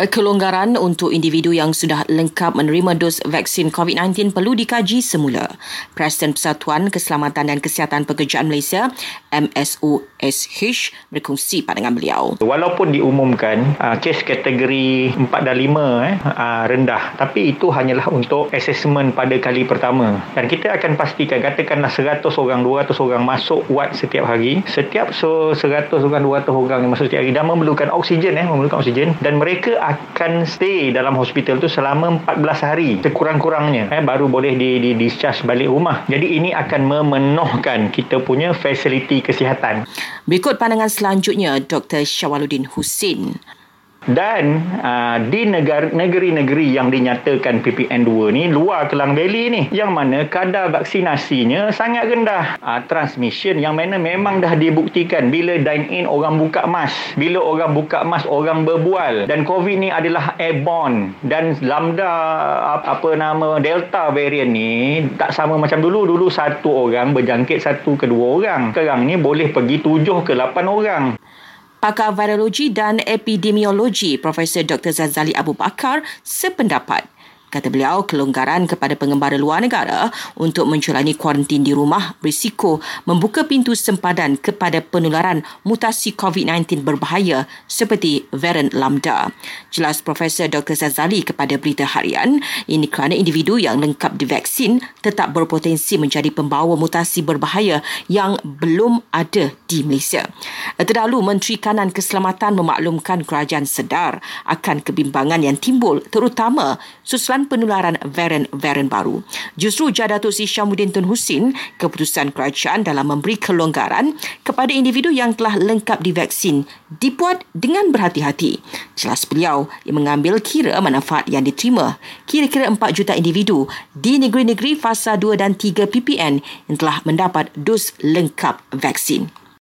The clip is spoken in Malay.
Eh, kelonggaran untuk individu yang sudah lengkap menerima dos vaksin COVID-19 perlu dikaji semula. Presiden Persatuan Keselamatan dan Kesihatan Pekerjaan Malaysia, MSUSH, berkongsi pandangan beliau. Walaupun diumumkan uh, kes kategori 4 dan 5 eh, uh, rendah, tapi itu hanyalah untuk asesmen pada kali pertama. Dan kita akan pastikan, katakanlah 100 orang, 200 orang masuk wad setiap hari. Setiap so, 100 orang, 200 orang yang masuk setiap hari dan memerlukan oksigen, eh, memerlukan oksigen. Dan mereka akan stay dalam hospital tu selama 14 hari sekurang-kurangnya. Eh, baru boleh di, di discharge balik rumah. Jadi ini akan memenuhkan kita punya fasiliti kesihatan. Berikut pandangan selanjutnya Dr. Syawaluddin Hussein dan uh, di negeri-negeri yang dinyatakan PPN2 ni luar Kelang Valley ni yang mana kadar vaksinasinya sangat rendah. Uh, transmission yang mana memang dah dibuktikan bila dine in orang buka mask bila orang buka mask orang berbual. Dan covid ni adalah airborne. Dan lambda apa nama delta variant ni tak sama macam dulu. Dulu satu orang berjangkit satu ke dua orang. Sekarang ni boleh pergi tujuh ke lapan orang Pakar Virologi dan Epidemiologi Profesor Dr. Zazali Abu Bakar sependapat Kata beliau, kelonggaran kepada pengembara luar negara untuk menjalani kuarantin di rumah berisiko membuka pintu sempadan kepada penularan mutasi COVID-19 berbahaya seperti varian Lambda. Jelas Profesor Dr. Zazali kepada Berita Harian, ini kerana individu yang lengkap divaksin tetap berpotensi menjadi pembawa mutasi berbahaya yang belum ada di Malaysia. Terdahulu, Menteri Kanan Keselamatan memaklumkan kerajaan sedar akan kebimbangan yang timbul terutama susulan menekan penularan varian-varian baru. Justru Jadatuk Si Syamuddin Tun Husin, keputusan kerajaan dalam memberi kelonggaran kepada individu yang telah lengkap divaksin dibuat dengan berhati-hati. Jelas beliau yang mengambil kira manfaat yang diterima kira-kira 4 juta individu di negeri-negeri fasa 2 dan 3 PPN yang telah mendapat dos lengkap vaksin.